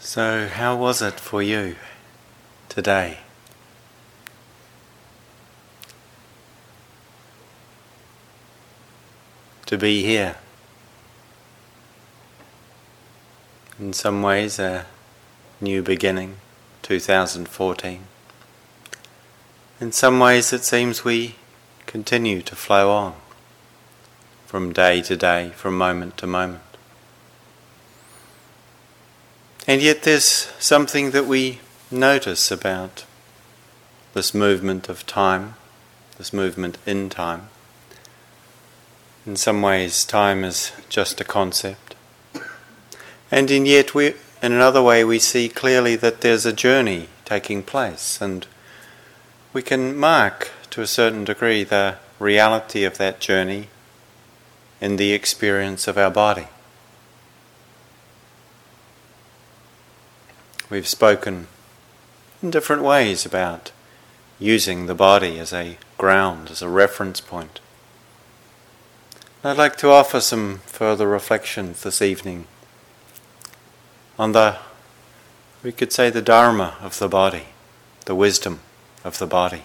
So, how was it for you today? To be here. In some ways, a new beginning, 2014. In some ways, it seems we continue to flow on from day to day, from moment to moment. And yet, there's something that we notice about this movement of time, this movement in time. In some ways, time is just a concept. And in yet, we, in another way, we see clearly that there's a journey taking place, and we can mark to a certain degree the reality of that journey in the experience of our body. We've spoken in different ways about using the body as a ground, as a reference point. I'd like to offer some further reflections this evening on the, we could say, the Dharma of the body, the wisdom of the body.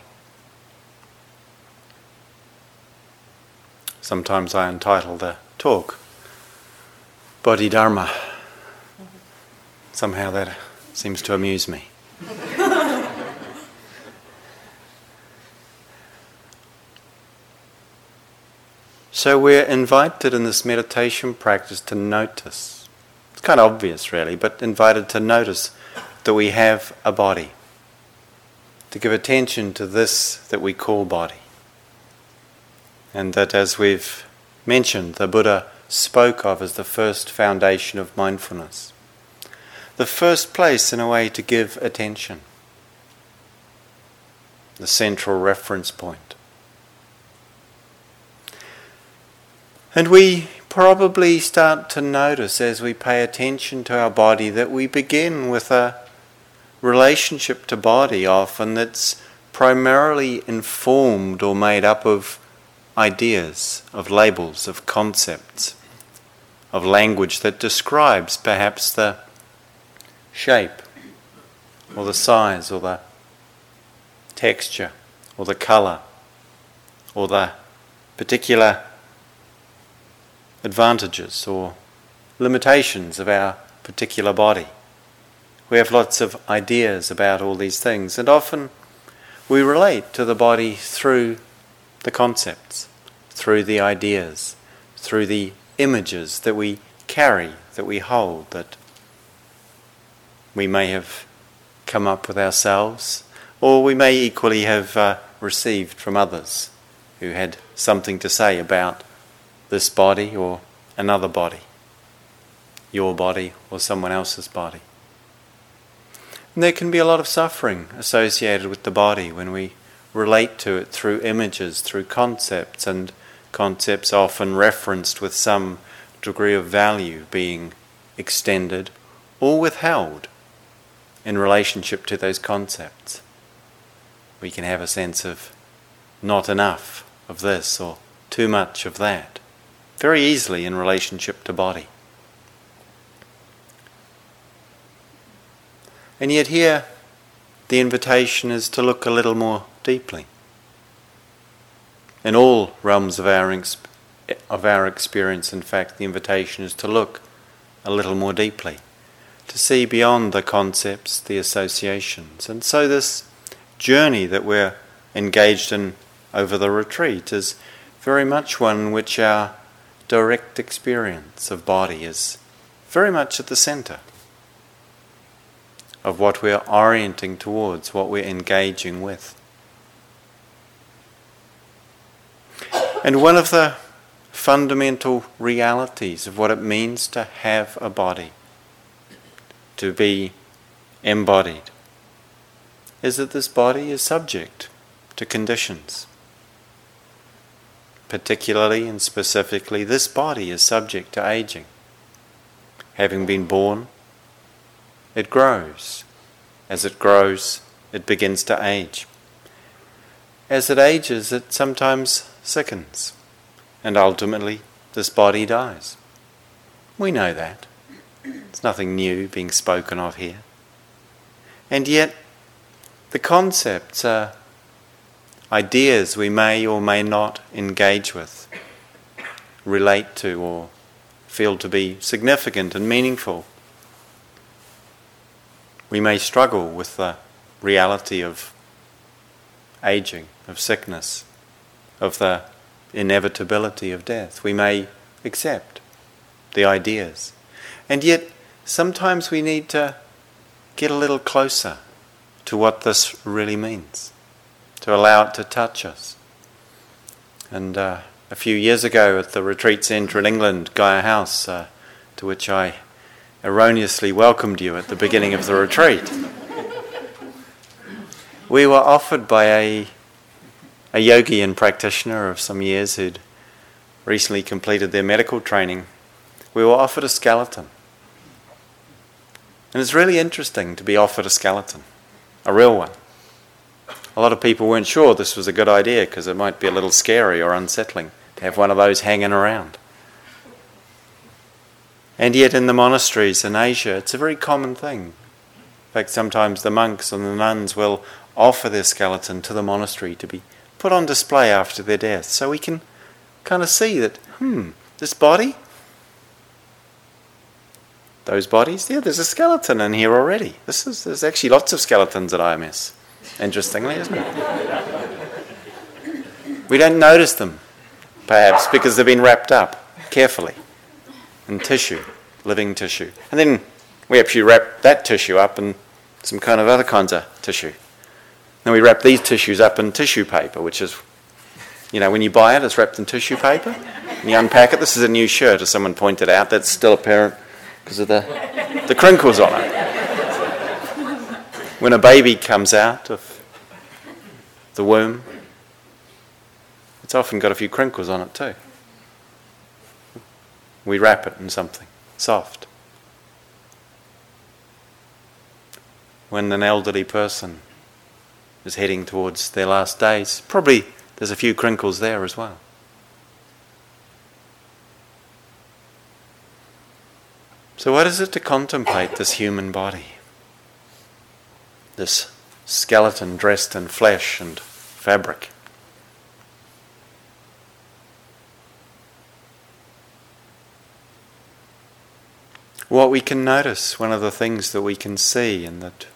Sometimes I entitle the talk Body Dharma. Somehow that Seems to amuse me. so we're invited in this meditation practice to notice. It's kind of obvious, really, but invited to notice that we have a body. To give attention to this that we call body. And that, as we've mentioned, the Buddha spoke of as the first foundation of mindfulness the first place, in a way, to give attention, the central reference point. And we probably start to notice as we pay attention to our body that we begin with a relationship to body often that's primarily informed or made up of ideas, of labels, of concepts, of language that describes perhaps the shape, or the size, or the texture, or the colour, or the particular advantages or limitations of our particular body. We have lots of ideas about all these things, and often we relate to the body through the concepts, through the ideas, through the images that we carry, that we hold, that we may have come up with ourselves, or we may equally have uh, received from others who had something to say about this body or another body, your body or someone else's body. And there can be a lot of suffering associated with the body when we relate to it through images, through concepts, and concepts often referenced with some degree of value being extended or withheld in relationship to those concepts. We can have a sense of not enough of this or too much of that, very easily in relationship to body. And yet, here, the invitation is to look a little more deeply. In all realms of our, of our experience, in fact, the invitation is to look a little more deeply to see beyond the concepts, the associations. And so, this journey that we're engaged in over the retreat is very much one which our direct experience of body is very much at the center of what we're orienting towards, what we're engaging with. And one of the fundamental realities of what it means to have a body to be embodied is that this body is subject to conditions. Particularly and specifically, this body is subject to aging. Having been born, it grows. As it grows, it begins to age. As it ages, it sometimes sickens, and ultimately, this body dies. We know that. It's nothing new being spoken of here. And yet, the concepts are uh, ideas we may or may not engage with, relate to, or feel to be significant and meaningful. We may struggle with the reality of aging, of sickness, of the inevitability of death. We may accept the ideas. And yet, sometimes we need to get a little closer to what this really means, to allow it to touch us. And uh, a few years ago at the retreat centre in England, Gaia House, uh, to which I erroneously welcomed you at the beginning of the retreat, we were offered by a, a yogi and practitioner of some years who'd recently completed their medical training. We were offered a skeleton. And it's really interesting to be offered a skeleton, a real one. A lot of people weren't sure this was a good idea because it might be a little scary or unsettling to have one of those hanging around. And yet, in the monasteries in Asia, it's a very common thing. In fact, sometimes the monks and the nuns will offer their skeleton to the monastery to be put on display after their death so we can kind of see that, hmm, this body, those bodies, yeah, there's a skeleton in here already. This is, there's actually lots of skeletons at IMS, interestingly, isn't it? we don't notice them, perhaps, because they've been wrapped up carefully in tissue, living tissue. And then we actually wrap that tissue up in some kind of other kinds of tissue. Then we wrap these tissues up in tissue paper, which is, you know, when you buy it, it's wrapped in tissue paper. And you unpack it. This is a new shirt, as someone pointed out. That's still apparent because of the, the crinkles on it. When a baby comes out of the womb, it's often got a few crinkles on it too. We wrap it in something soft. When an elderly person is heading towards their last days, probably there's a few crinkles there as well. So, what is it to contemplate this human body? This skeleton dressed in flesh and fabric. What we can notice, one of the things that we can see and that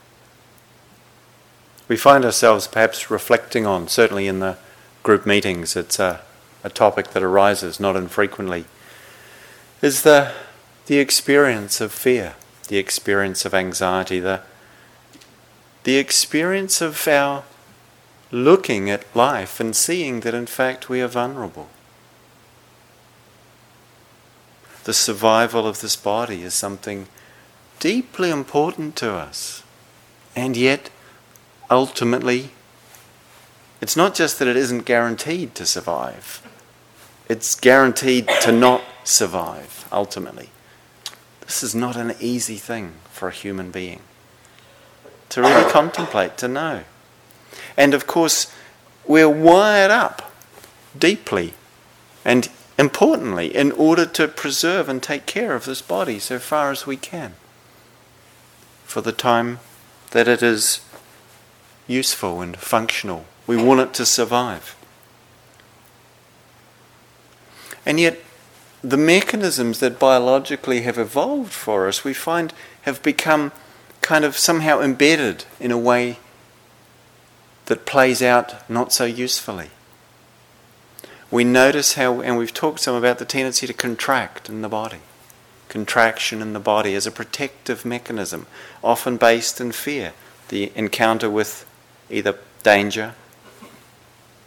we find ourselves perhaps reflecting on, certainly in the group meetings, it's a, a topic that arises not infrequently, is the the experience of fear, the experience of anxiety, the, the experience of our looking at life and seeing that in fact we are vulnerable. The survival of this body is something deeply important to us. And yet, ultimately, it's not just that it isn't guaranteed to survive, it's guaranteed to not survive, ultimately. This is not an easy thing for a human being to really contemplate, to know. And of course, we're wired up deeply and importantly in order to preserve and take care of this body so far as we can for the time that it is useful and functional. We want it to survive. And yet, the mechanisms that biologically have evolved for us, we find have become kind of somehow embedded in a way that plays out not so usefully. We notice how, and we've talked some about the tendency to contract in the body. Contraction in the body as a protective mechanism, often based in fear, the encounter with either danger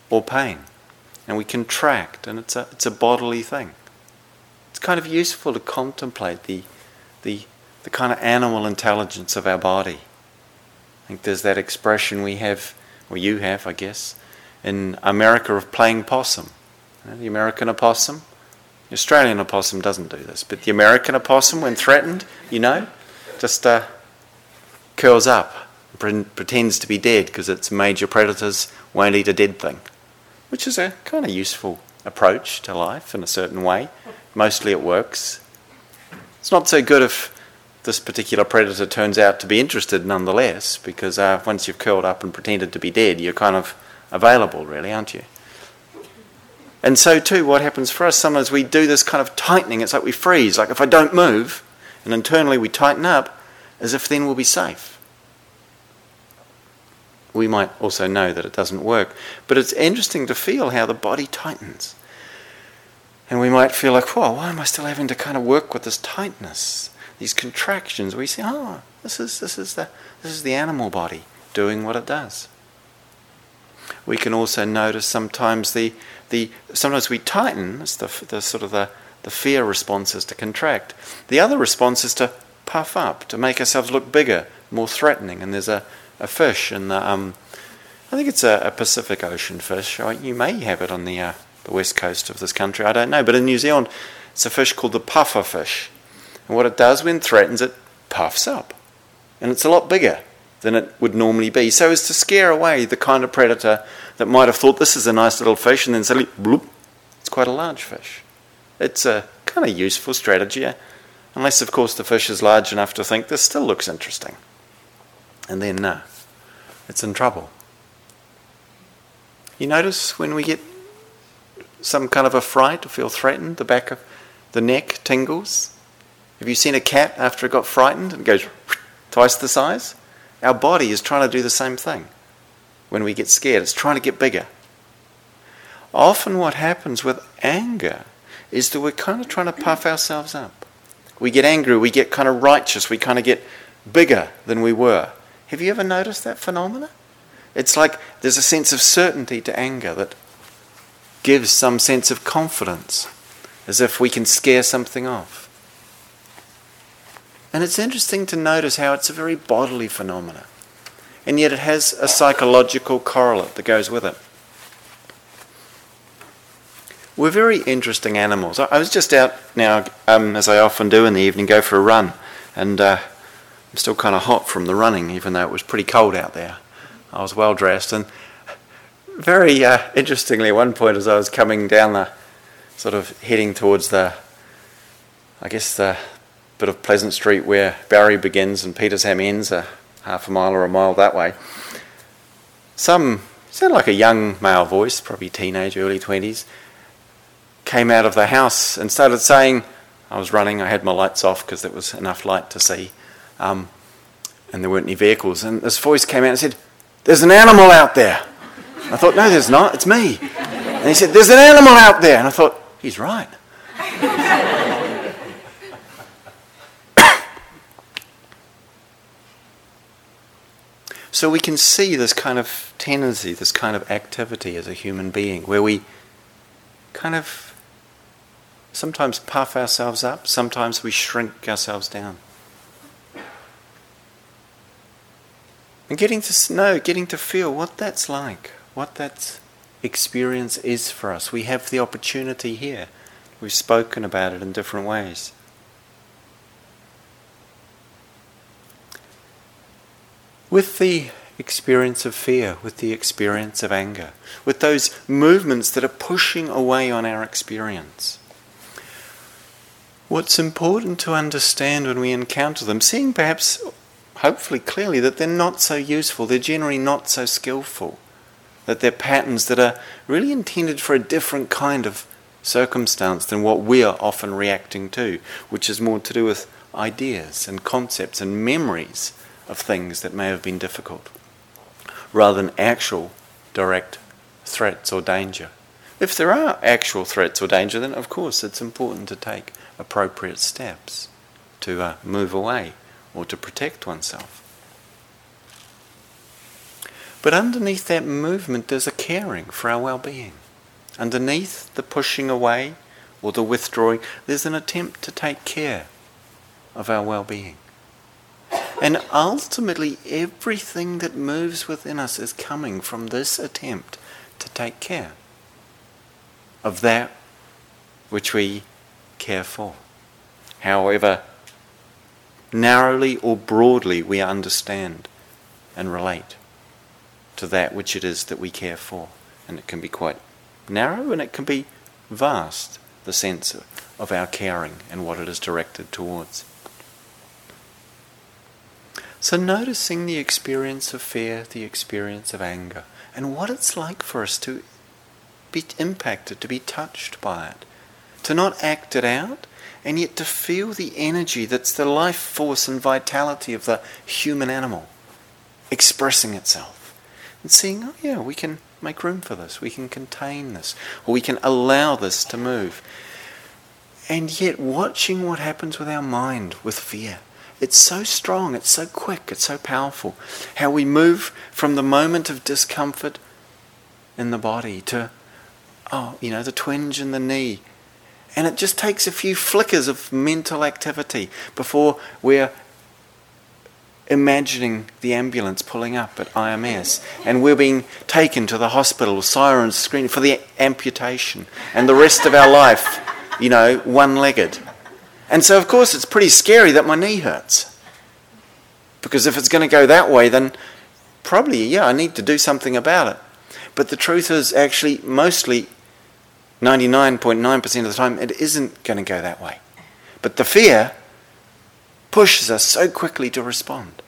or pain. And we contract, and it's a, it's a bodily thing it's kind of useful to contemplate the, the, the kind of animal intelligence of our body. I think there's that expression we have, or you have, I guess, in America of playing possum. You know, the American opossum. The Australian opossum doesn't do this, but the American opossum, when threatened, you know, just uh, curls up, and pretends to be dead because its major predators won't eat a dead thing, which is a kind of useful approach to life in a certain way. Mostly it works. It's not so good if this particular predator turns out to be interested nonetheless, because uh, once you've curled up and pretended to be dead, you're kind of available, really, aren't you? And so, too, what happens for us, sometimes we do this kind of tightening. It's like we freeze. Like if I don't move, and internally we tighten up, as if then we'll be safe. We might also know that it doesn't work. But it's interesting to feel how the body tightens. And we might feel like, whoa, why am I still having to kind of work with this tightness, these contractions? We say, oh, this is, this is, the, this is the animal body doing what it does. We can also notice sometimes the, the sometimes we tighten, it's the, the sort of the, the fear response is to contract. The other response is to puff up, to make ourselves look bigger, more threatening. And there's a, a fish and um, I think it's a, a, Pacific Ocean fish. You may have it on the, uh, the west coast of this country, I don't know. But in New Zealand, it's a fish called the puffer fish. And what it does when threatens, it puffs up. And it's a lot bigger than it would normally be, so as to scare away the kind of predator that might have thought this is a nice little fish and then suddenly, bloop, it's quite a large fish. It's a kind of useful strategy, unless, of course, the fish is large enough to think this still looks interesting. And then, it's in trouble. You notice when we get some kind of a fright or feel threatened, the back of the neck tingles? Have you seen a cat after it got frightened and goes twice the size? Our body is trying to do the same thing when we get scared, it's trying to get bigger. Often, what happens with anger is that we're kind of trying to puff ourselves up. We get angry, we get kind of righteous, we kind of get bigger than we were. Have you ever noticed that phenomena? It's like there's a sense of certainty to anger that gives some sense of confidence, as if we can scare something off. And it's interesting to notice how it's a very bodily phenomenon, and yet it has a psychological correlate that goes with it. We're very interesting animals. I was just out now, um, as I often do in the evening, go for a run, and uh, I'm still kind of hot from the running, even though it was pretty cold out there. I was well dressed, and very uh, interestingly, at one point as I was coming down the sort of heading towards the, I guess the bit of Pleasant Street where Barre begins and Petersham ends, a half a mile or a mile that way. Some sounded like a young male voice, probably teenage, early twenties, came out of the house and started saying, I was running, I had my lights off because there was enough light to see, um, and there weren't any vehicles. And this voice came out and said, There's an animal out there. I thought, No, there's not, it's me. And he said, There's an animal out there. And I thought, He's right. So we can see this kind of tendency, this kind of activity as a human being, where we kind of sometimes puff ourselves up, sometimes we shrink ourselves down. And getting to know, getting to feel what that's like, what that experience is for us. We have the opportunity here. We've spoken about it in different ways. with the experience of fear, with the experience of anger, with those movements that are pushing away on our experience. What's important to understand when we encounter them, seeing perhaps, hopefully clearly, that they're not so useful, they're generally not so skillful, that they're patterns that are really intended for a different kind of circumstance than what we are often reacting to, which is more to do with ideas and concepts and memories of things that may have been difficult, rather than actual direct threats or danger. If there are actual threats or danger, then of course it's important to take appropriate steps to uh, move away or to protect oneself. But underneath that movement, there's a caring for our well being. Underneath the pushing away or the withdrawing, there's an attempt to take care of our well being. And ultimately, everything that moves within us is coming from this attempt to take care of that which we care for. However narrowly or broadly we understand and relate to that which it is that we care for. And it can be quite narrow and it can be vast, the sense of our caring and what it is directed towards. So, noticing the experience of fear, the experience of anger, and what it's like for us to be impacted, to be touched by it, to not act it out, and yet to feel the energy that's the life force and vitality of the human animal expressing itself. And seeing, oh yeah, we can make room for this, we can contain this, or we can allow this to move. And yet, watching what happens with our mind with fear. It's so strong, it's so quick, it's so powerful. How we move from the moment of discomfort in the body to, oh, you know, the twinge in the knee, and it just takes a few flickers of mental activity before we're imagining the ambulance pulling up at IMS and we're being taken to the hospital, sirens screaming for the amputation, and the rest of our life, you know, one legged. And so, of course, it's pretty scary that my knee hurts. Because if it's going to go that way, then probably, yeah, I need to do something about it. But the truth is, actually, mostly 99.9% of the time, it isn't going to go that way. But the fear pushes us so quickly to respond.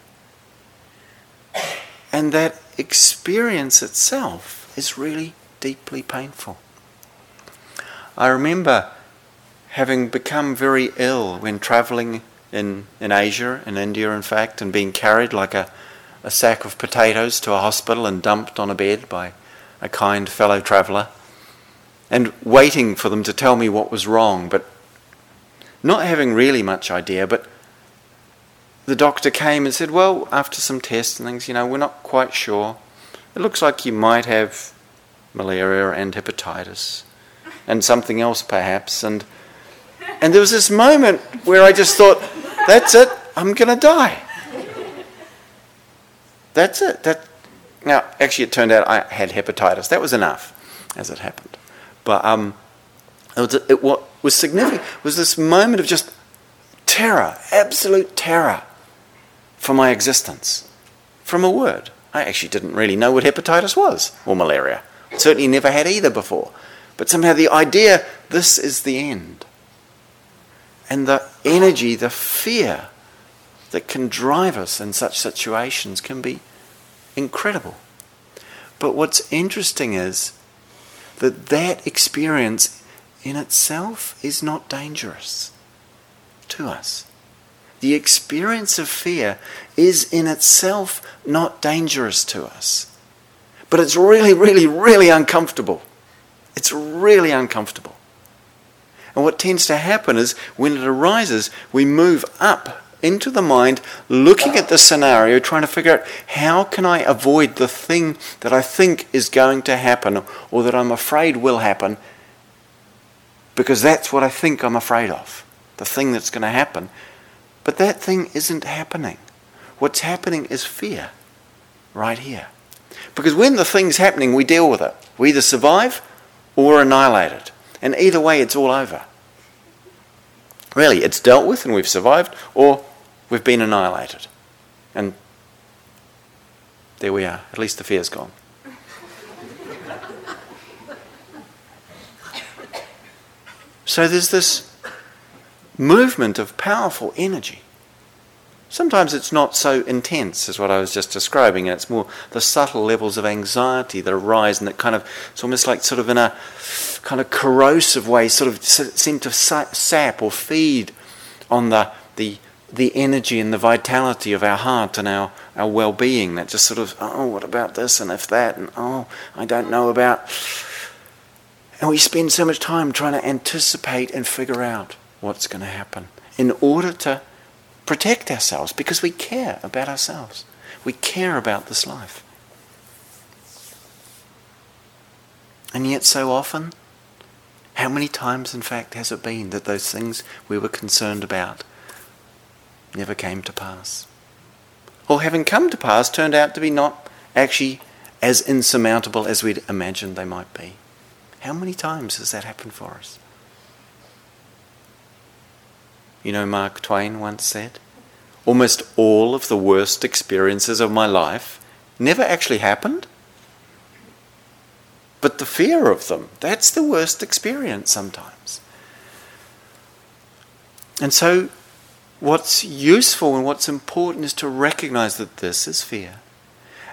And that experience itself is really deeply painful. I remember having become very ill when traveling in, in Asia, in India, in fact, and being carried like a, a sack of potatoes to a hospital and dumped on a bed by a kind fellow traveller and waiting for them to tell me what was wrong, but not having really much idea. But the doctor came and said, Well, after some tests and things, you know, we're not quite sure. It looks like you might have malaria and hepatitis and something else perhaps. And, and there was this moment where I just thought, That's it, I'm going to die. That's it. That, now, actually, it turned out I had hepatitis. That was enough, as it happened. But um, it was, it, what was significant was this moment of just terror, absolute terror for my existence from a word. I actually didn't really know what hepatitis was or malaria. Certainly never had either before. But somehow the idea this is the end. And the energy, the fear that can drive us in such situations can be incredible. But what's interesting is that that experience in itself is not dangerous to us. The experience of fear is in itself not dangerous to us. But it's really, really, really uncomfortable. It's really uncomfortable. And what tends to happen is when it arises, we move up into the mind, looking at the scenario, trying to figure out how can I avoid the thing that I think is going to happen or that I'm afraid will happen because that's what I think I'm afraid of, the thing that's going to happen. But that thing isn't happening. What's happening is fear right here. Because when the thing's happening, we deal with it. We either survive or annihilate it. And either way, it's all over. Really, it's dealt with and we've survived, or we've been annihilated. And there we are. At least the fear's gone. so there's this movement of powerful energy. Sometimes it's not so intense as what I was just describing, and it's more the subtle levels of anxiety that arise and that kind of, it's almost like sort of in a kind of corrosive way, sort of seem to sap or feed on the, the the energy and the vitality of our heart and our, our well being that just sort of, oh, what about this and if that, and oh, I don't know about. And we spend so much time trying to anticipate and figure out what's going to happen in order to protect ourselves because we care about ourselves. We care about this life. And yet, so often, how many times, in fact, has it been that those things we were concerned about never came to pass. Or having come to pass, turned out to be not actually as insurmountable as we'd imagined they might be. How many times has that happened for us? You know, Mark Twain once said, almost all of the worst experiences of my life never actually happened. But the fear of them, that's the worst experience sometimes. And so what's useful and what's important is to recognize that this is fear.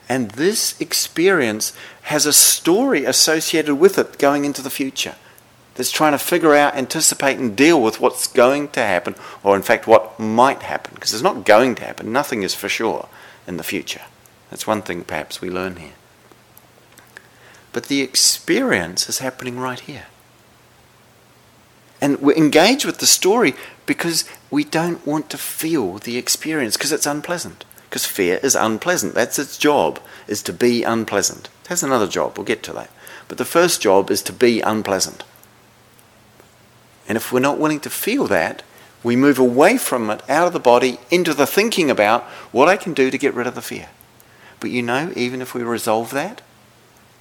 And this experience has a story associated with it going into the future that's trying to figure out, anticipate, and deal with what's going to happen, or in fact, what might happen. Because it's not going to happen, nothing is for sure in the future. That's one thing perhaps we learn here. But the experience is happening right here. And we engage with the story because we don't want to feel the experience because it's unpleasant. Because fear is unpleasant. That's its job, is to be unpleasant. It has another job, we'll get to that. But the first job is to be unpleasant. And if we're not willing to feel that, we move away from it, out of the body, into the thinking about what I can do to get rid of the fear. But you know, even if we resolve that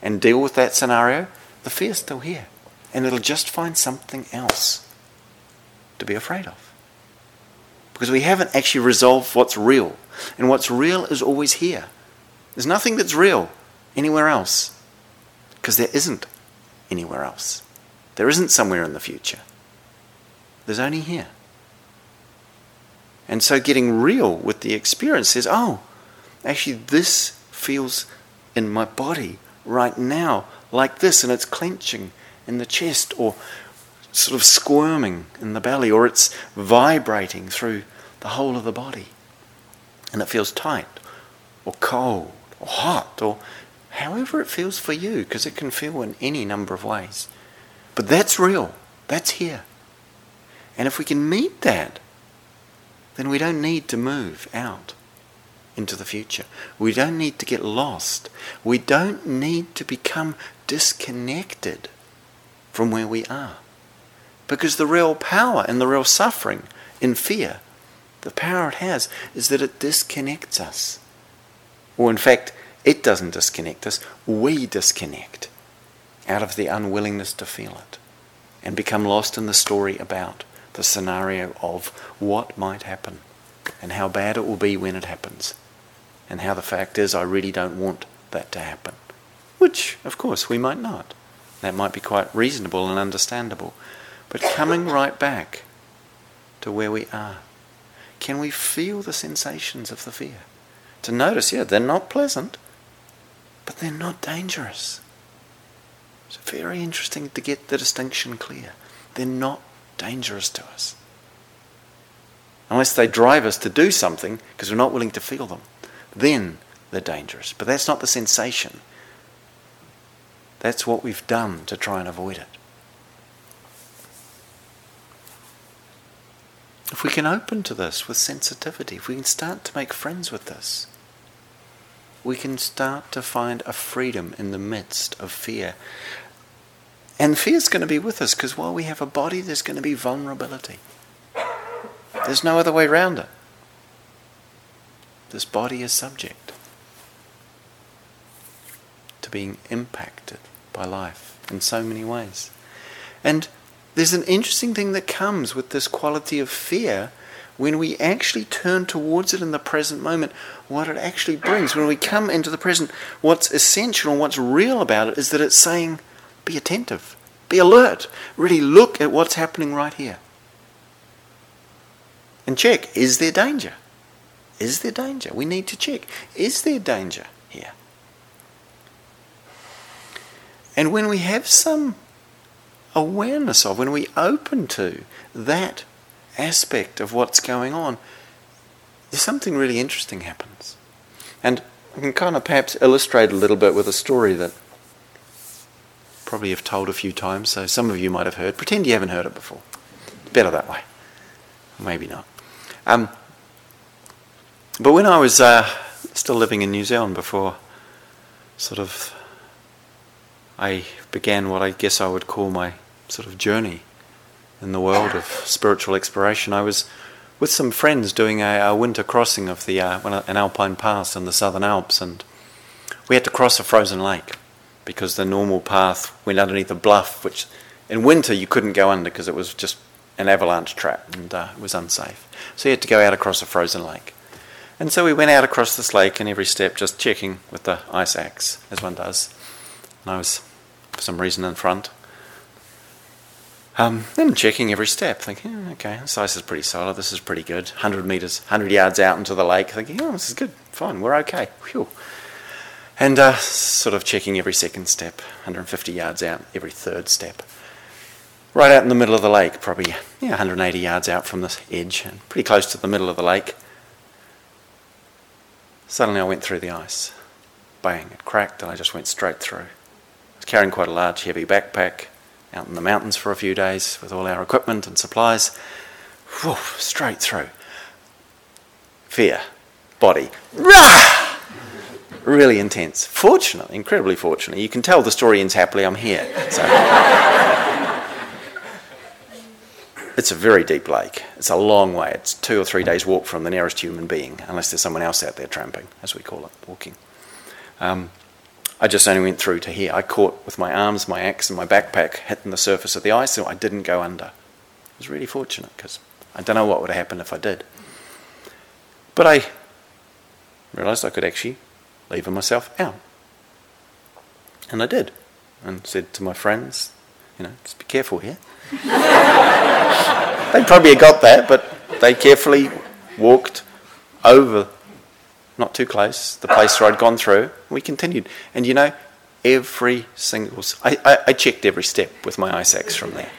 and deal with that scenario, the fear's still here. And it'll just find something else to be afraid of. Because we haven't actually resolved what's real. And what's real is always here. There's nothing that's real anywhere else. Because there isn't anywhere else. There isn't somewhere in the future. There's only here. And so getting real with the experience says, oh, actually, this feels in my body right now like this, and it's clenching in the chest, or sort of squirming in the belly, or it's vibrating through the whole of the body. And it feels tight, or cold, or hot, or however it feels for you, because it can feel in any number of ways. But that's real, that's here. And if we can meet that, then we don't need to move out into the future. We don't need to get lost. We don't need to become disconnected from where we are. Because the real power and the real suffering in fear, the power it has, is that it disconnects us. Or in fact, it doesn't disconnect us, we disconnect out of the unwillingness to feel it and become lost in the story about the scenario of what might happen and how bad it will be when it happens. And how the fact is, I really don't want that to happen. Which, of course, we might not. That might be quite reasonable and understandable. But coming right back to where we are, can we feel the sensations of the fear? To notice, yeah, they're not pleasant, but they're not dangerous. It's very interesting to get the distinction clear. They're not dangerous to us. Unless they drive us to do something because we're not willing to feel them, then they're dangerous. But that's not the sensation. That's what we've done to try and avoid it. If we can open to this with sensitivity, if we can start to make friends with this, we can start to find a freedom in the midst of fear. And fear's going to be with us because while we have a body, there's going to be vulnerability. There's no other way around it. This body is subject to being impacted by life in so many ways. And there's an interesting thing that comes with this quality of fear when we actually turn towards it in the present moment, what it actually brings. When we come into the present, what's essential and what's real about it is that it's saying, be attentive, be alert, really look at what's happening right here. And check, is there danger? Is there danger? We need to check. Is there danger here? And when we have some awareness of, when we open to that aspect of what's going on, there's something really interesting happens. And I can kind of perhaps illustrate a little bit with a story that probably have told a few times, so some of you might have heard. Pretend you haven't heard it before. better that way. Maybe not. Um, but when I was uh, still living in New Zealand before sort of I began what I guess I would call my sort of journey in the world of spiritual exploration. I was with some friends doing a, a winter crossing of the uh, an alpine pass in the Southern Alps, and we had to cross a frozen lake because the normal path went underneath a bluff, which in winter you couldn't go under because it was just an avalanche trap and uh, it was unsafe. So you had to go out across a frozen lake. And so we went out across this lake, and every step just checking with the ice axe, as one does. And I was, for some reason, in front. Um, then checking every step, thinking, oh, okay, this ice is pretty solid, this is pretty good. 100 metres, 100 yards out into the lake, thinking, oh, this is good, fine, we're okay. Whew. And uh, sort of checking every second step, 150 yards out, every third step. Right out in the middle of the lake, probably yeah, 180 yards out from the edge, and pretty close to the middle of the lake. Suddenly I went through the ice. Bang, it cracked, and I just went straight through. I was carrying quite a large, heavy backpack out in the mountains for a few days with all our equipment and supplies. Whew, straight through. Fear. Body. Rah! Really intense. Fortunately, incredibly fortunately, you can tell the story ends happily. I'm here. So. it's a very deep lake. It's a long way. It's two or three days' walk from the nearest human being, unless there's someone else out there tramping, as we call it, walking. Um, I just only went through to here. I caught with my arms, my axe, and my backpack hitting the surface of the ice, so I didn't go under. I was really fortunate because I don't know what would have happened if I did. But I realised I could actually lever myself out. And I did. And said to my friends, you know, just be careful here. they probably got that, but they carefully walked over not too close, the place where I'd gone through. We continued. And you know, every single. I, I, I checked every step with my ice axe from there.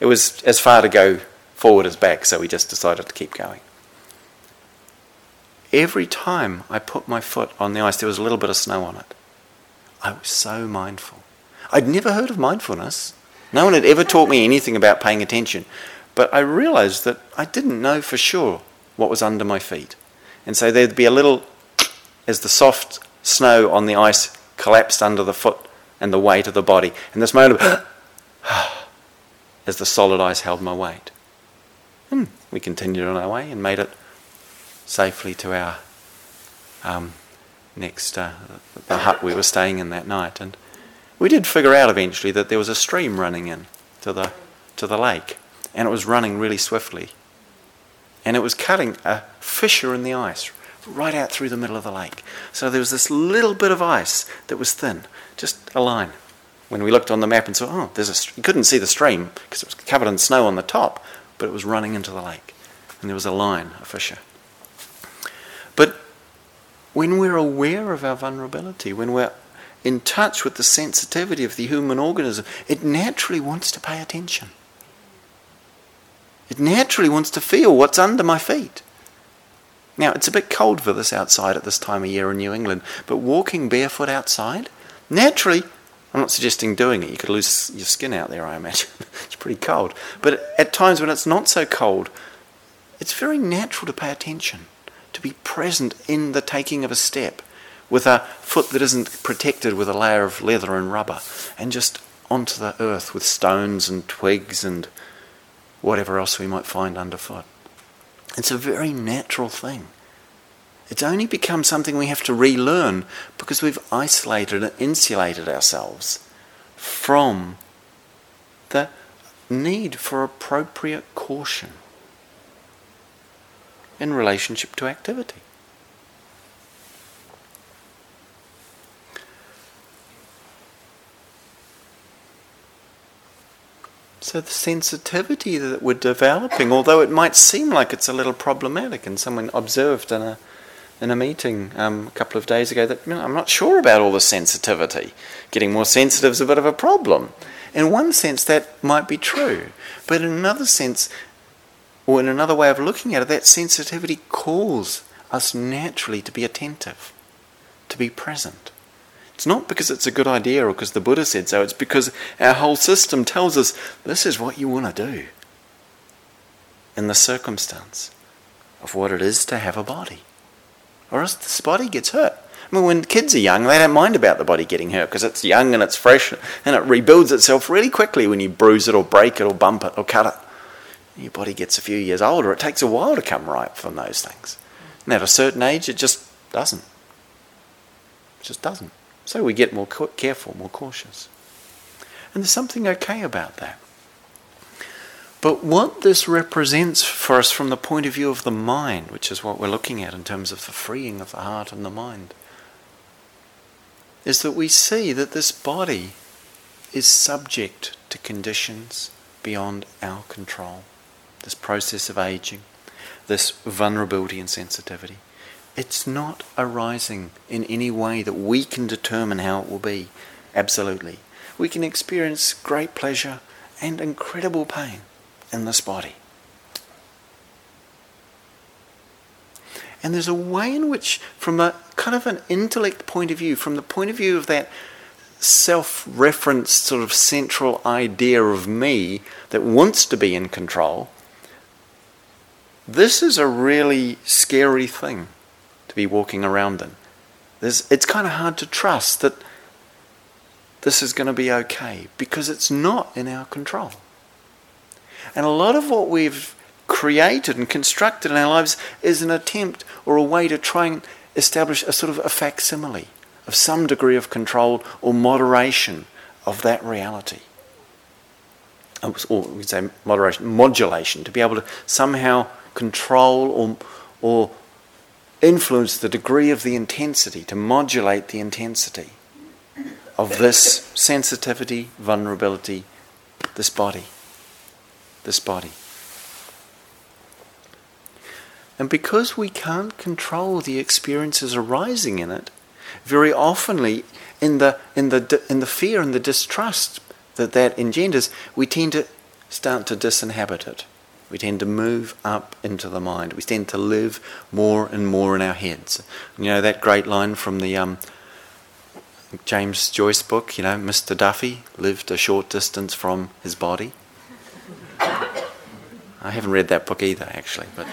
It was as far to go forward as back, so we just decided to keep going. Every time I put my foot on the ice, there was a little bit of snow on it. I was so mindful. I'd never heard of mindfulness. No one had ever taught me anything about paying attention. But I realized that I didn't know for sure what was under my feet. And so there'd be a little, as the soft snow on the ice collapsed under the foot and the weight of the body, and this moment of, as the solid ice held my weight. And we continued on our way and made it safely to our um, next, uh, the hut we were staying in that night. And we did figure out eventually that there was a stream running in to the, to the lake, and it was running really swiftly and it was cutting a fissure in the ice right out through the middle of the lake. So there was this little bit of ice that was thin, just a line. When we looked on the map and saw, oh, there's a, you couldn't see the stream because it was covered in snow on the top, but it was running into the lake, and there was a line, a fissure. But when we're aware of our vulnerability, when we're in touch with the sensitivity of the human organism, it naturally wants to pay attention. It naturally wants to feel what's under my feet. Now, it's a bit cold for this outside at this time of year in New England, but walking barefoot outside, naturally, I'm not suggesting doing it. You could lose your skin out there, I imagine. it's pretty cold. But at times when it's not so cold, it's very natural to pay attention, to be present in the taking of a step with a foot that isn't protected with a layer of leather and rubber, and just onto the earth with stones and twigs and whatever else we might find underfoot. It's a very natural thing. It's only become something we have to relearn because we've isolated and insulated ourselves from the need for appropriate caution in relationship to activity. So the sensitivity that we're developing, although it might seem like it's a little problematic, and someone observed in a in a meeting um, a couple of days ago that you know, I'm not sure about all the sensitivity. Getting more sensitive is a bit of a problem. In one sense, that might be true, but in another sense, or in another way of looking at it, that sensitivity calls us naturally to be attentive, to be present. It's not because it's a good idea or because the Buddha said so, it's because our whole system tells us this is what you want to do in the circumstance of what it is to have a body. Or else this body gets hurt. I mean, when kids are young, they don't mind about the body getting hurt because it's young and it's fresh and it rebuilds itself really quickly when you bruise it or break it or bump it or cut it. Your body gets a few years older. It takes a while to come right from those things. And at a certain age, it just doesn't. It just doesn't. So we get more careful, more cautious. And there's something okay about that. But what this represents for us from the point of view of the mind, which is what we're looking at in terms of the freeing of the heart and the mind, is that we see that this body is subject to conditions, beyond our control. This process of aging, this vulnerability and sensitivity. It's not arising in any way that we can determine how it will be. Absolutely. We can experience great pleasure and incredible pain in this body. And there's a way in which, from a kind of an intellect point of view, from the point of view of that self referenced sort of central idea of me that wants to be in control, this is a really scary thing to be walking around in. There's, it's kind of hard to trust that this is going to be okay because it's not in our control. And a lot of what we've created and constructed in our lives is an attempt or a way to try and establish a sort of a facsimile of some degree of control or moderation of that reality. Or we could say moderation, modulation, to be able to somehow control or, or influence the degree of the intensity, to modulate the intensity of this sensitivity, vulnerability, this body. This body. And because we can't control the experiences arising in it, very oftenly in the, in the, in the fear and the distrust that that engenders, we tend to start to disinhabit it. We tend to move up into the mind. We tend to live more and more in our heads. You know that great line from the um, James Joyce book, you know, Mr. Duffy lived a short distance from his body. I haven't read that book either, actually, but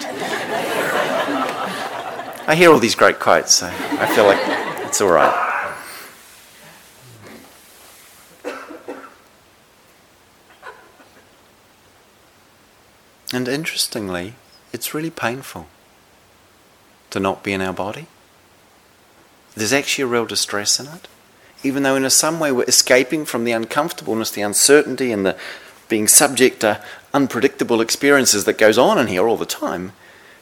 I hear all these great quotes, so I feel like it's all right. And interestingly, it's really painful to not be in our body. There's actually a real distress in it. Even though, in a some way, we're escaping from the uncomfortableness, the uncertainty, and the being subject to unpredictable experiences that goes on in here all the time,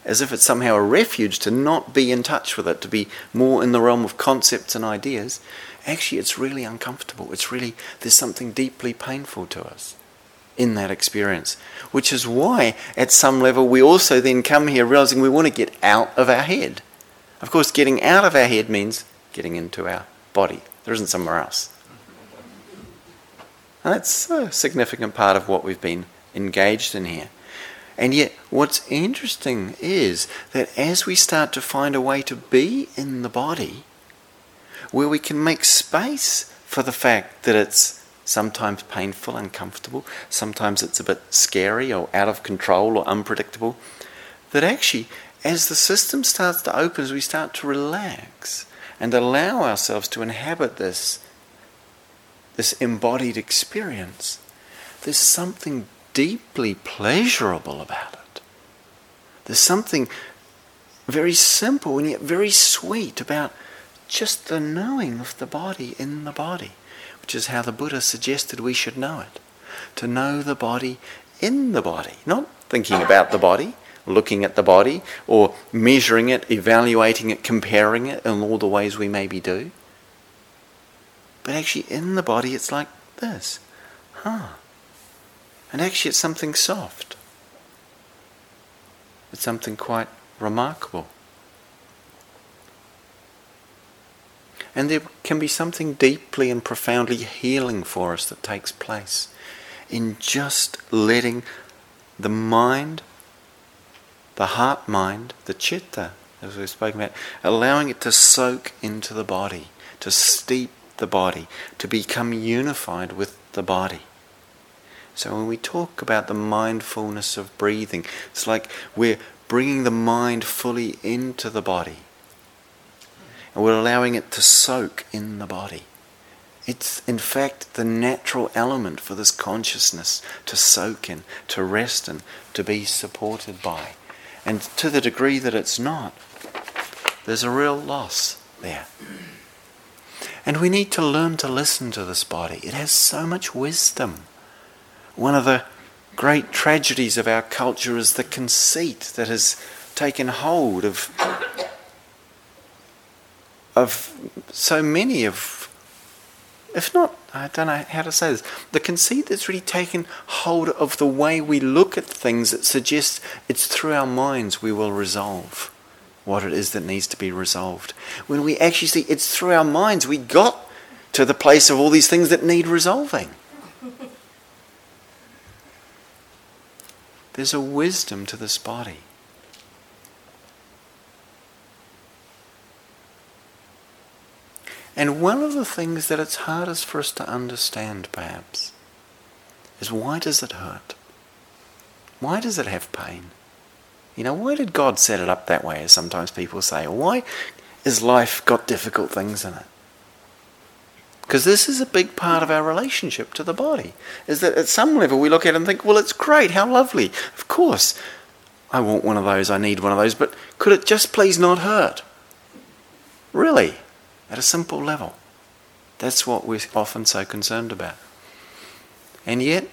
as if it's somehow a refuge to not be in touch with it, to be more in the realm of concepts and ideas. Actually, it's really uncomfortable. It's really, there's something deeply painful to us in that experience. Which is why, at some level, we also then come here realizing we want to get out of our head. Of course, getting out of our head means getting into our body. There isn't somewhere else. And that's a significant part of what we've been engaged in here. And yet, what's interesting is that as we start to find a way to be in the body, where we can make space for the fact that it's sometimes painful, uncomfortable, sometimes it's a bit scary or out of control or unpredictable. That actually, as the system starts to open, as we start to relax and allow ourselves to inhabit this, this embodied experience, there's something deeply pleasurable about it. There's something very simple and yet very sweet about just the knowing of the body in the body which is how the Buddha suggested we should know it. To know the body in the body, not thinking about the body, looking at the body, or measuring it, evaluating it, comparing it in all the ways we maybe do. But actually, in the body, it's like this. Huh. And actually, it's something soft. It's something quite remarkable. And there can be something deeply and profoundly healing for us that takes place in just letting the mind, the heart mind, the chitta, as we've spoken about, allowing it to soak into the body, to steep the body, to become unified with the body. So when we talk about the mindfulness of breathing, it's like we're bringing the mind fully into the body and we're allowing it to soak in the body. It's, in fact, the natural element for this consciousness to soak in, to rest in, to be supported by. And to the degree that it's not, there's a real loss there. And we need to learn to listen to this body. It has so much wisdom. One of the great tragedies of our culture is the conceit that has taken hold of of so many of, if not I don't know how to say this. The conceit that's really taken hold of the way we look at things that suggests it's through our minds we will resolve what it is that needs to be resolved. When we actually see it's through our minds we got to the place of all these things that need resolving. There's a wisdom to this body. And one of the things that it's hardest for us to understand, perhaps, is why does it hurt? Why does it have pain? You know, why did God set it up that way, as sometimes people say? Why has life got difficult things in it? Because this is a big part of our relationship to the body. Is that at some level we look at it and think, well, it's great, how lovely. Of course, I want one of those, I need one of those, but could it just please not hurt? Really? At a simple level. That's what we're often so concerned about. And yet,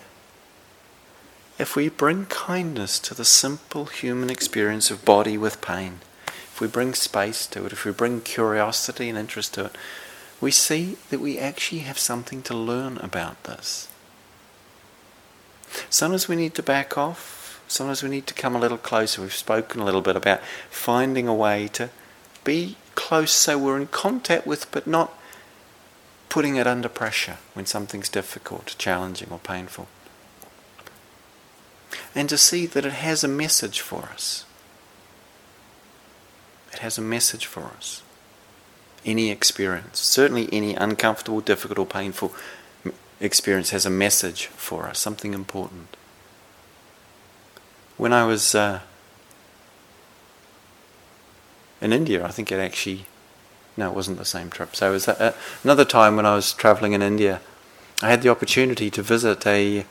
if we bring kindness to the simple human experience of body with pain, if we bring space to it, if we bring curiosity and interest to it, we see that we actually have something to learn about this. Sometimes we need to back off, sometimes we need to come a little closer. We've spoken a little bit about finding a way to be close so we're in contact with, but not putting it under pressure when something's difficult, challenging, or painful. And to see that it has a message for us. It has a message for us any experience, certainly any uncomfortable, difficult, or painful experience, has a message for us, something important. When I was uh, in India, I think it actually, no, it wasn't the same trip. So it was uh, another time when I was traveling in India, I had the opportunity to visit a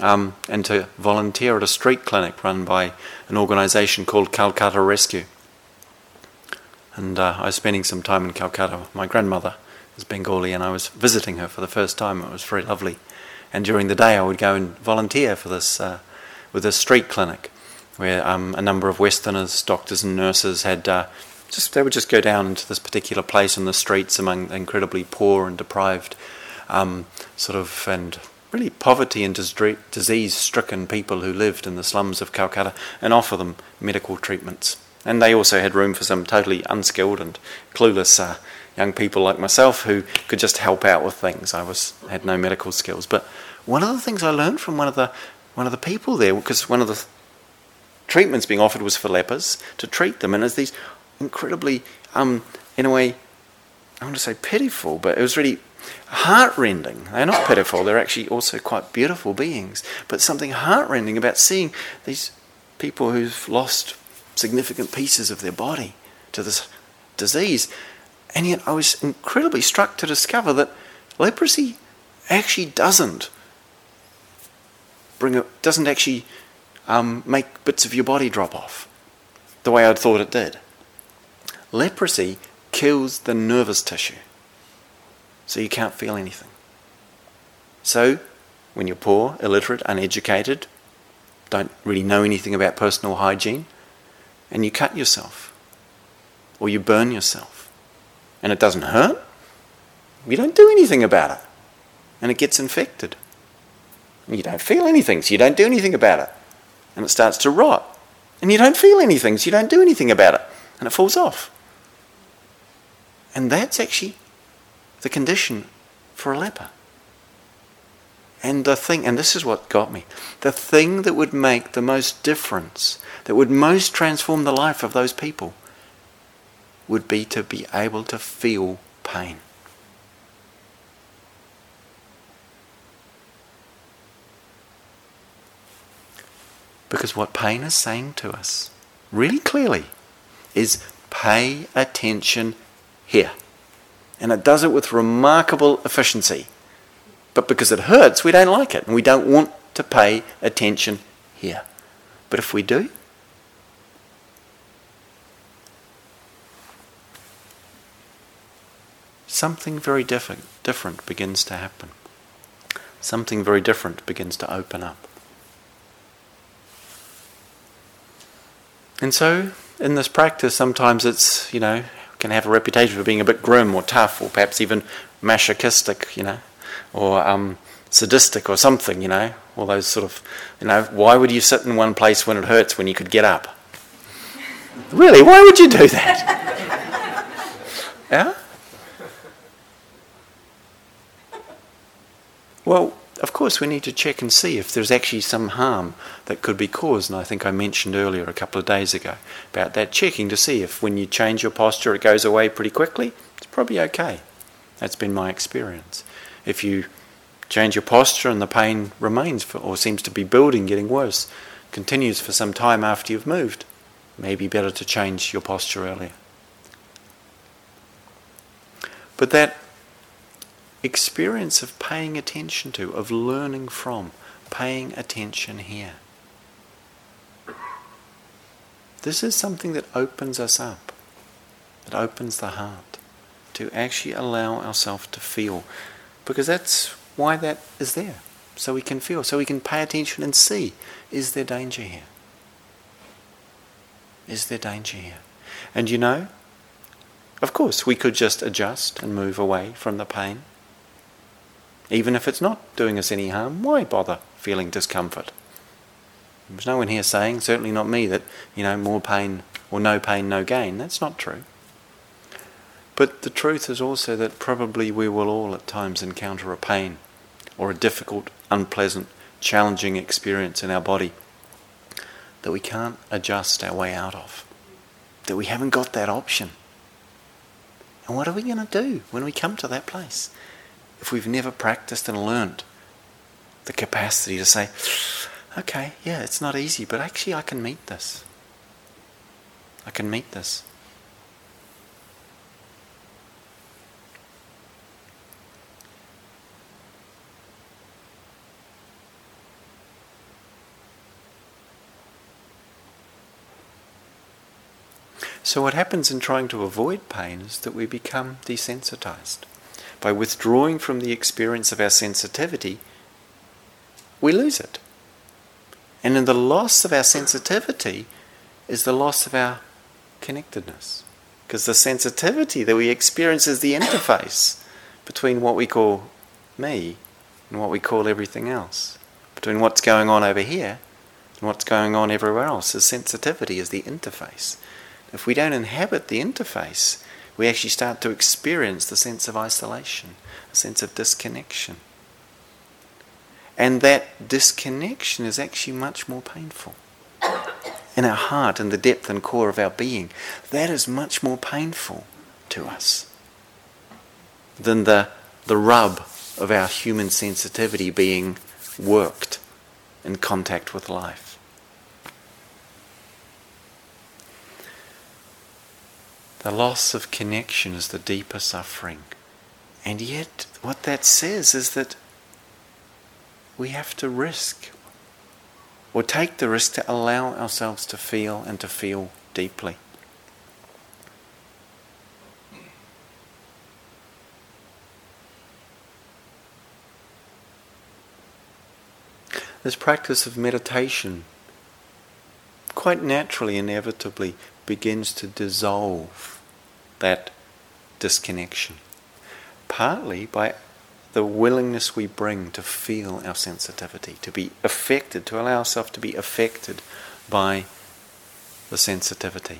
um, and to volunteer at a street clinic run by an organization called Calcutta Rescue and uh, I was spending some time in Calcutta. My grandmother is Bengali, and I was visiting her for the first time. It was very lovely. And during the day, I would go and volunteer for this uh, with a street clinic, where um, a number of Westerners, doctors, and nurses had uh, just they would just go down into this particular place in the streets among incredibly poor and deprived, um, sort of and really poverty and disease stricken people who lived in the slums of Calcutta and offer them medical treatments. And they also had room for some totally unskilled and clueless uh, young people like myself who could just help out with things. I was had no medical skills, but one of the things I learned from one of the one of the people there, because one of the treatments being offered was for lepers to treat them, and as these incredibly, um, in a way, I want to say pitiful, but it was really heartrending. They're not pitiful; they're actually also quite beautiful beings. But something heartrending about seeing these people who've lost significant pieces of their body to this disease. And yet I was incredibly struck to discover that leprosy actually doesn't bring a, doesn't actually um, make bits of your body drop off the way I'd thought it did. Leprosy kills the nervous tissue, so you can't feel anything. So, when you're poor, illiterate, uneducated, don't really know anything about personal hygiene, and you cut yourself or you burn yourself and it doesn't hurt, you don't do anything about it and it gets infected. You don't feel anything, so you don't do anything about it. And it starts to rot. And you don't feel anything, so you don't do anything about it. And it falls off. And that's actually the condition for a leper. And the thing, and this is what got me, the thing that would make the most difference, that would most transform the life of those people, would be to be able to feel pain. Because what pain is saying to us, really clearly, is pay attention here. And it does it with remarkable efficiency. But because it hurts, we don't like it and we don't want to pay attention here. But if we do, something very different, different begins to happen. Something very different begins to open up. And so, in this practice, sometimes it's, you know, can have a reputation for being a bit grim or tough or perhaps even masochistic, you know. or um, sadistic or something, you know, all those sort of, you know, why would you sit in one place when it hurts when you could get up? Really, why would you do that? yeah? Well, of course, we need to check and see if there's actually some harm that could be caused. And I think I mentioned earlier a couple of days ago about that checking to see if when you change your posture it goes away pretty quickly. It's probably okay. That's been my experience. If you change your posture and the pain remains for, or seems to be building, getting worse, continues for some time after you've moved, maybe better to change your posture earlier. But that experience of paying attention to, of learning from, paying attention here. This is something that opens us up, that opens the heart to actually allow ourselves to feel, because that's why that is there, so we can feel, so we can pay attention and see is there danger here? Is there danger here? And you know, of course, we could just adjust and move away from the pain. Even if it's not doing us any harm, why bother feeling discomfort? There's no one here saying, certainly not me, that, you know, more pain or no pain, no gain. That's not true. But the truth is also that probably we will all at times encounter a pain or a difficult, unpleasant, challenging experience in our body that we can't adjust our way out of, that we haven't got that option. And what are we going to do when we come to that place? If we've never practiced and learned the capacity to say, okay, yeah, it's not easy, but actually I can meet this. I can meet this. So, what happens in trying to avoid pain is that we become desensitized by withdrawing from the experience of our sensitivity, we lose it. And in the loss of our sensitivity is the loss of our connectedness. Because the sensitivity that we experience is the interface between what we call me and what we call everything else. Between what's going on over here and what's going on everywhere else. The sensitivity is the interface. If we don't inhabit the interface, we actually start to experience the sense of isolation, a sense of disconnection. And that disconnection is actually much more painful. In our heart, in the depth and core of our being, that is much more painful to us than the, the rub of our human sensitivity being worked in contact with life. The loss of connection is the deeper suffering. And yet, what that says is that we have to risk or take the risk to allow ourselves to feel and to feel deeply. This practice of meditation quite naturally, inevitably, begins to dissolve that disconnection. Partly by the willingness we bring to feel our sensitivity, to be affected, to allow ourselves to be affected by the sensitivity.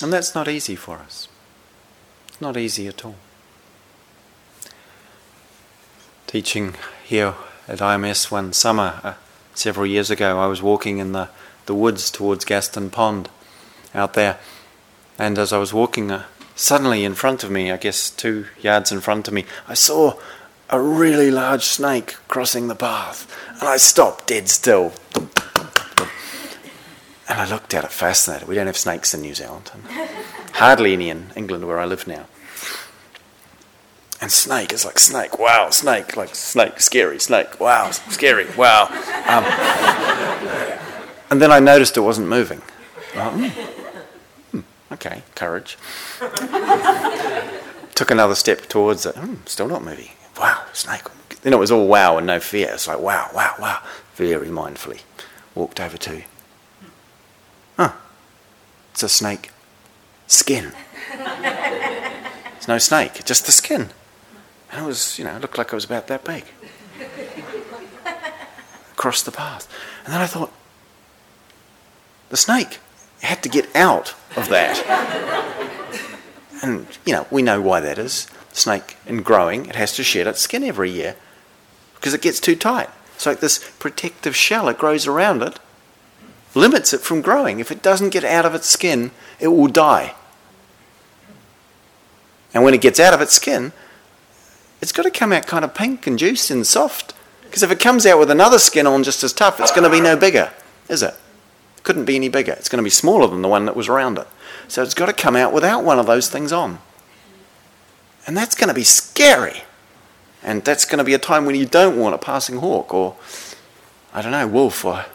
And that's not easy for us. It's not easy at all. Teaching here at IMS one summer uh, several years ago. I was walking in the, the woods towards Gaston Pond out there, and as I was walking, uh, suddenly in front of me, I guess two yards in front of me, I saw a really large snake crossing the path, and I stopped dead still. And I looked at it fascinated. We don't have snakes in New Zealand, hardly any in England where I live now. And snake is like snake, wow, snake, like snake, scary, snake, wow, scary, wow. Um, and then I noticed it wasn't moving. mm, hmm, okay, courage. Took another step towards it. Mm, still not moving. Wow, snake. Then it was all wow and no fear. It's like wow, wow, wow. Very mindfully. Walked over to. Huh. It's a snake skin. There's no snake, just the skin. And it was, you know, looked like it was about that big. Across the path. And then I thought, the snake had to get out of that. And, you know, we know why that is. Snake, in growing, it has to shed its skin every year because it gets too tight. It's like this protective shell, it grows around it, limits it from growing. If it doesn't get out of its skin, it will die. And when it gets out of its skin, it's got to come out kind of pink and juicy and soft. Because if it comes out with another skin on just as tough, it's going to be no bigger, is it? it? Couldn't be any bigger. It's going to be smaller than the one that was around it. So it's got to come out without one of those things on. And that's going to be scary. And that's going to be a time when you don't want a passing hawk or, I don't know, wolf or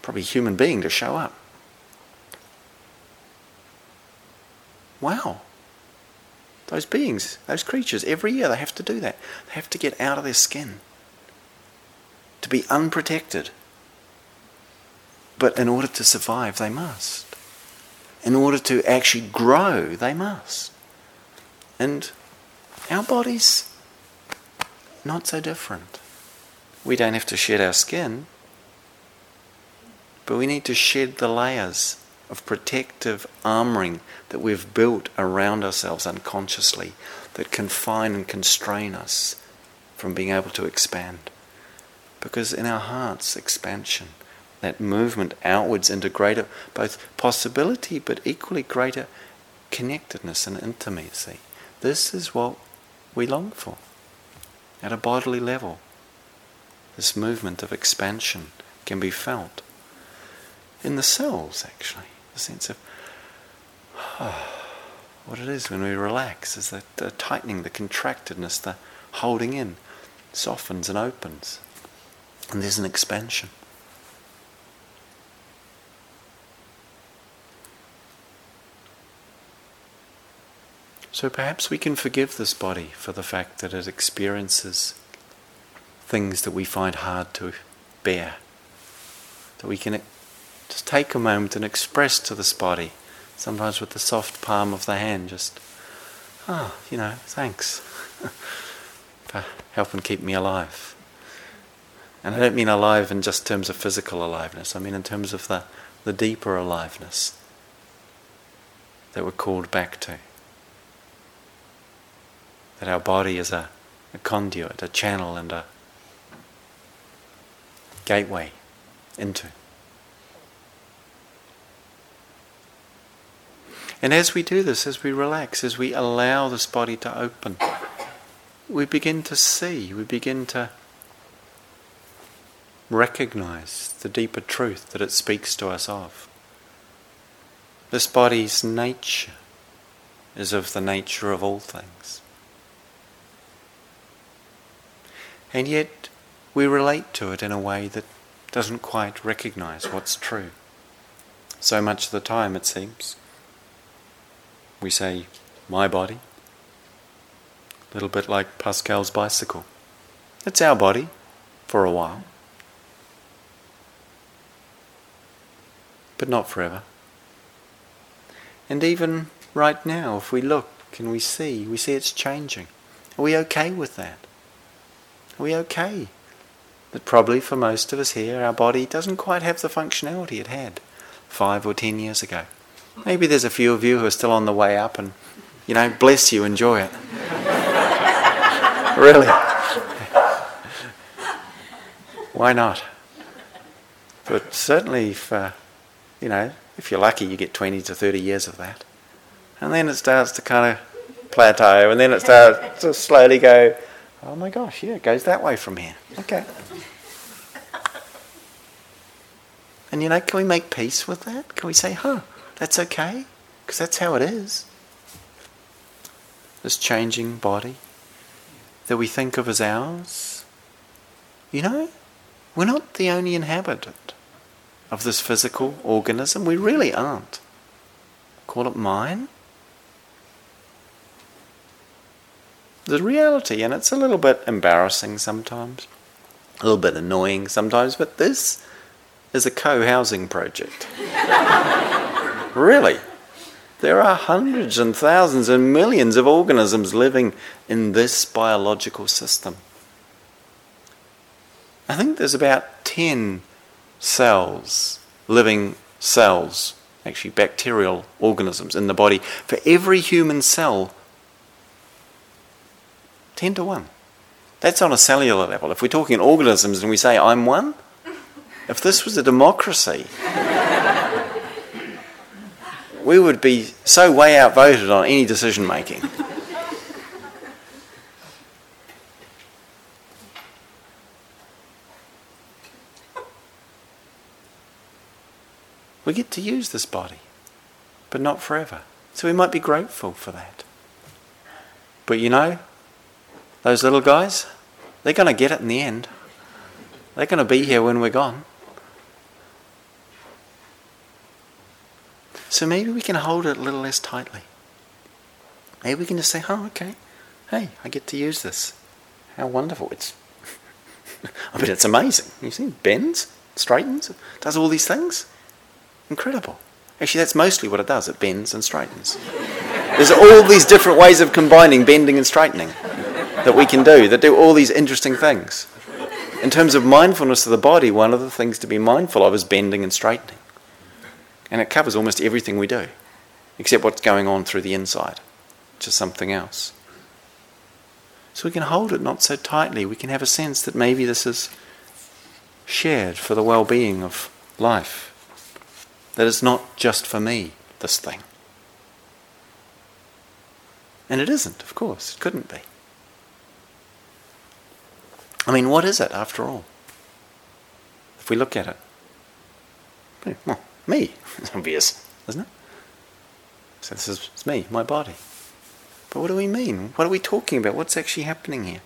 probably human being to show up. Wow. Those beings, those creatures, every year they have to do that. They have to get out of their skin. To be unprotected. But in order to survive, they must. In order to actually grow, they must. And our bodies, not so different. We don't have to shed our skin, but we need to shed the layers of protective armoring that we've built around ourselves unconsciously that confine and constrain us from being able to expand. Because in our hearts, expansion, that movement outwards into greater both possibility but equally greater connectedness and intimacy. This is what we long for at a bodily level. This movement of expansion can be felt in the cells, actually. The sense of oh, what it is when we relax is that the tightening, the contractedness, the holding in softens and opens. And there's an expansion. So perhaps we can forgive this body for the fact that it experiences things that we find hard to bear. That we can just take a moment and express to this body, sometimes with the soft palm of the hand, just, ah, oh, you know, thanks for helping keep me alive. And I don't mean alive in just terms of physical aliveness, I mean in terms of the, the deeper aliveness that we're called back to that our body is a, a conduit, a channel, and a gateway into. And as we do this, as we relax, as we allow this body to open, we begin to see, we begin to recognize the deeper truth that it speaks to us of. This body's nature is of the nature of all things. And yet we relate to it in a way that doesn't quite recognize what's true. So much of the time, it seems, we say, my body, a little bit like Pascal's bicycle. It's our body for a while, but not forever. And even right now, if we look and we see, we see it's changing. Are we okay with that? Are we okay? But probably for most of us here, our body doesn't quite have the functionality it had five or ten years ago. Maybe there's a few of you who are still on the way up, and you know, bless you, enjoy it. really. Why not? But certainly, if, uh, you know, if you're lucky, you get 20 to 30 years of that. And then it starts to kind of plateau, and then it starts to slowly go Oh my gosh, yeah, it goes that way from here. Okay. And you know, can we make peace with that? Can we say, huh, that's okay? Because that's how it is. This changing body that we think of as ours. You know, we're not the only inhabitant of this physical organism. We really aren't. Call it mine. the reality, and it's a little bit embarrassing sometimes, a little bit annoying sometimes, but this is a co housing project. really. There are hundreds and thousands and millions of organisms living in this biological system. I think there's about 10 cells, living cells, actually bacterial organisms in the body. For every human cell, 10 to 1. That's on a cellular level. If we're talking organisms and we say, I'm one, if this was a democracy, we would be so way outvoted on any decision making. We get to use this body, but not forever. So we might be grateful for that. But you know, those little guys, they're going to get it in the end. They're going to be here when we're gone. So maybe we can hold it a little less tightly. Maybe we can just say, oh, okay, hey, I get to use this. How wonderful. It's, I mean, it's amazing. You see, it bends, straightens, does all these things. Incredible. Actually, that's mostly what it does. It bends and straightens. There's all these different ways of combining bending and straightening that we can do that do all these interesting things. In terms of mindfulness of the body, one of the things to be mindful of is bending and straightening. And it covers almost everything we do, except what's going on through the inside, which is something else. So we can hold it not so tightly. We can have a sense that maybe this is shared for the well being of life. That it's not just for me, this thing. And it isn't, of course. It couldn't be. I mean, what is it after all? If we look at it, well, me. It's obvious, isn't it? So this is it's me, my body. But what do we mean? What are we talking about? What's actually happening here?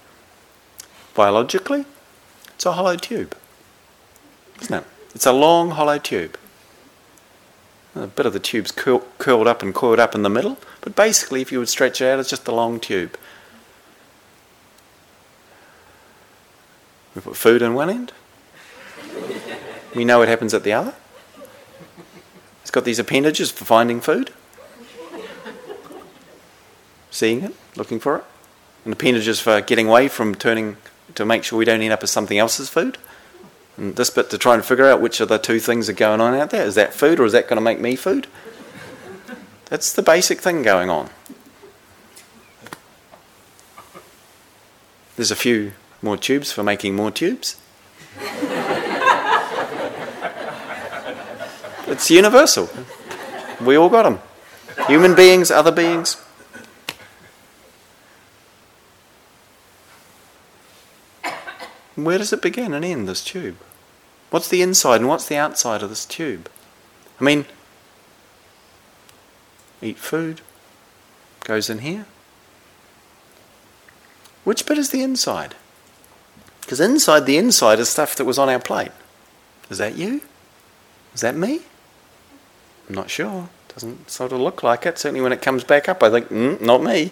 Biologically, it's a hollow tube. Isn't it? It's a long hollow tube. A bit of the tube's curl, curled up and coiled up in the middle, but basically, if you would stretch it out, it's just a long tube. We put food in one end. We know what happens at the other got these appendages for finding food, seeing it, looking for it, and appendages for getting away from turning to make sure we don't end up as something else's food. And this bit to try and figure out which of the two things are going on out there. Is that food or is that going to make me food? That's the basic thing going on. There's a few more tubes for making more tubes. It's universal. We all got them. Human beings, other beings. Where does it begin and end, this tube? What's the inside and what's the outside of this tube? I mean, eat food, goes in here. Which bit is the inside? Because inside the inside is stuff that was on our plate. Is that you? Is that me? I'm not sure. Doesn't sort of look like it. Certainly when it comes back up, I think, mm, not me.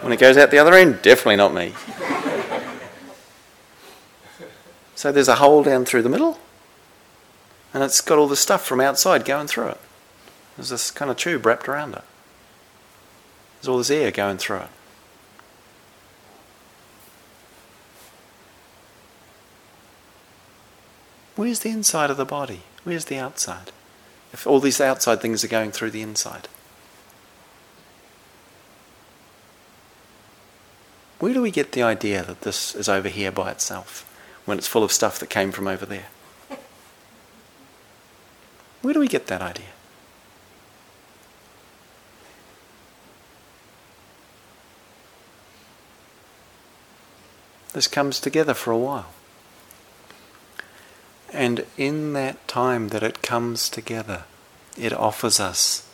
when it goes out the other end, definitely not me. So there's a hole down through the middle, and it's got all the stuff from outside going through it. There's this kind of tube wrapped around it. There's all this air going through it. Where's the inside of the body? Where's the outside? If all these outside things are going through the inside? Where do we get the idea that this is over here by itself when it's full of stuff that came from over there? Where do we get that idea? This comes together for a while. And in that time that it comes together, it offers us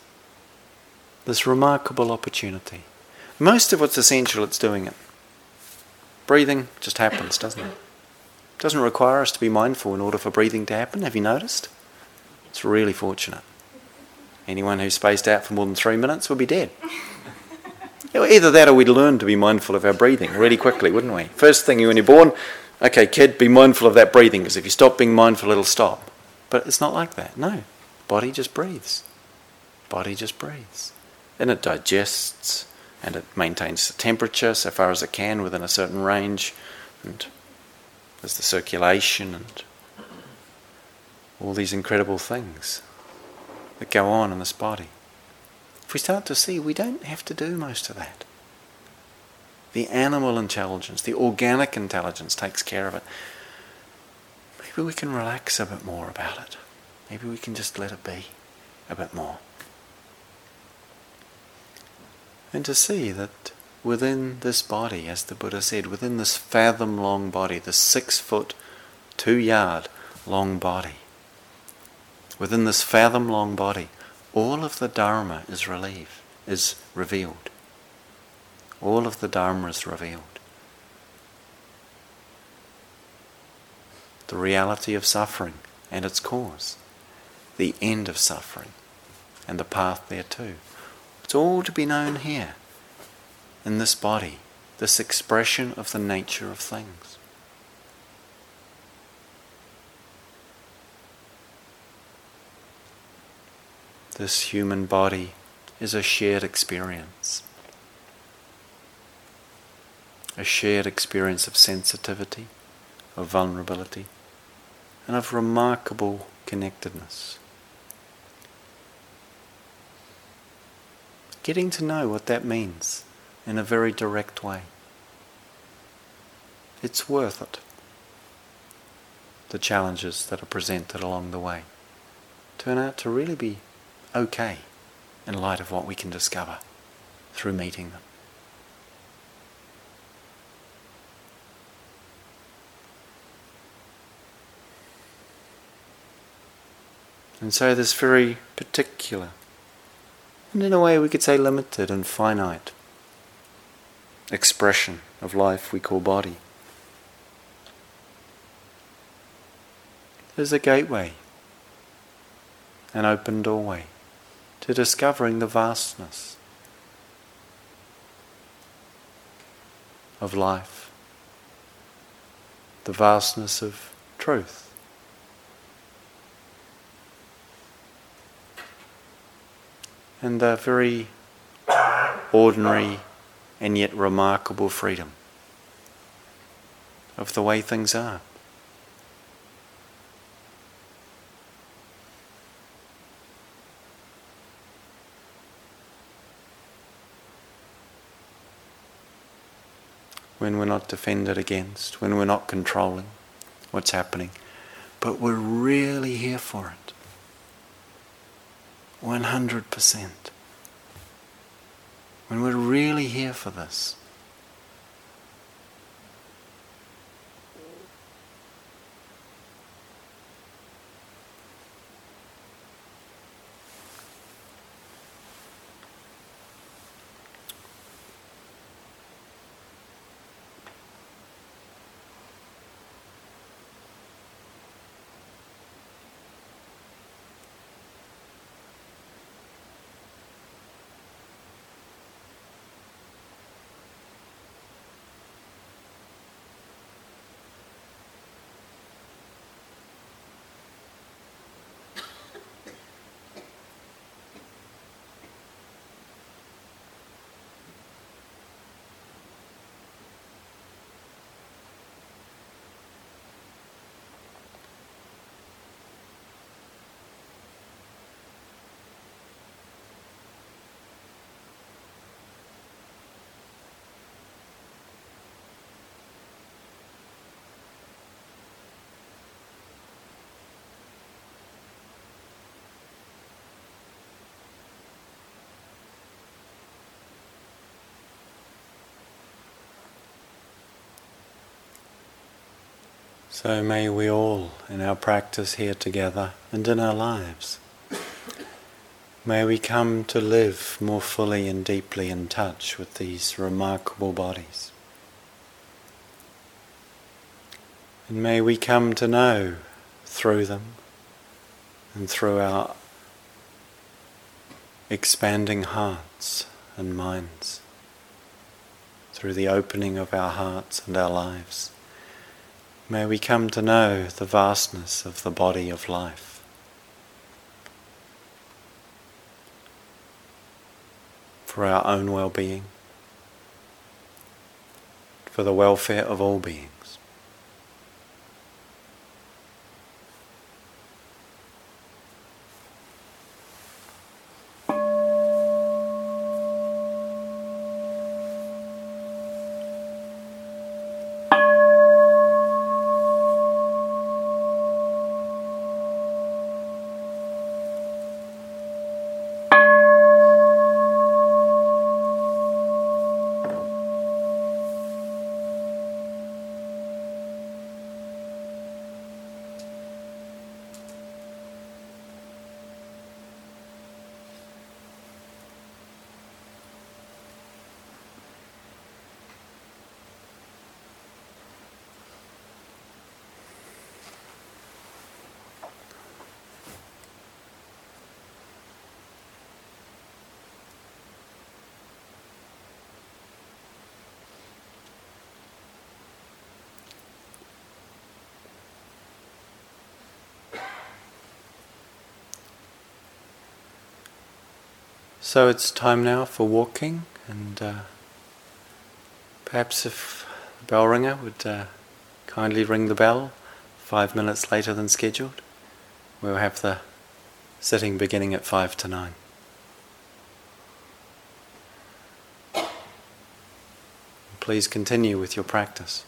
this remarkable opportunity. Most of what's essential, it's doing it. Breathing just happens, doesn't it? It doesn't require us to be mindful in order for breathing to happen. Have you noticed? It's really fortunate. Anyone who's spaced out for more than three minutes will be dead. Either that or we'd learn to be mindful of our breathing really quickly, wouldn't we? First thing when you're born, okay, kid, be mindful of that breathing, because if you stop being mindful, it'll stop. But it's not like that. No. Body just breathes. body just breathes. And it digests and it maintains the temperature so far as it can within a certain range. And there's the circulation and all these incredible things that go on in this body. If we start to see, we don't have to do most of that. The animal intelligence, the organic intelligence takes care of it. Maybe we can relax a bit more about it. Maybe we can just let it be a bit more. And to see that within this body, as the Buddha said, within this fathom long body, this six foot, two yard long body, within this fathom long body, all of the Dharma is relieved, is revealed. All of the Dharma is revealed. The reality of suffering and its cause, the end of suffering and the path thereto. It's all to be known here, in this body, this expression of the nature of things. This human body is a shared experience. A shared experience of sensitivity, of vulnerability, and of remarkable connectedness. Getting to know what that means in a very direct way. It's worth it. The challenges that are presented along the way turn out to really be okay in light of what we can discover through meeting them. And so, this very particular, and in a way we could say limited and finite, expression of life we call body is a gateway, an open doorway to discovering the vastness of life, the vastness of truth. And the very ordinary and yet remarkable freedom of the way things are. when we're not defended against, when we're not controlling what's happening, but we're really here for it. 100%. When we're really here for this. So may we all, in our practice here together and in our lives, may we come to live more fully and deeply in touch with these remarkable bodies. And may we come to know through them and through our expanding hearts and minds, through the opening of our hearts and our lives May we come to know the vastness of the body of life. For our own well being, for the welfare of all beings. So it's time now for walking, and uh, perhaps if the bell ringer would uh, kindly ring the bell five minutes later than scheduled, we'll have the sitting beginning at five to nine. Please continue with your practice.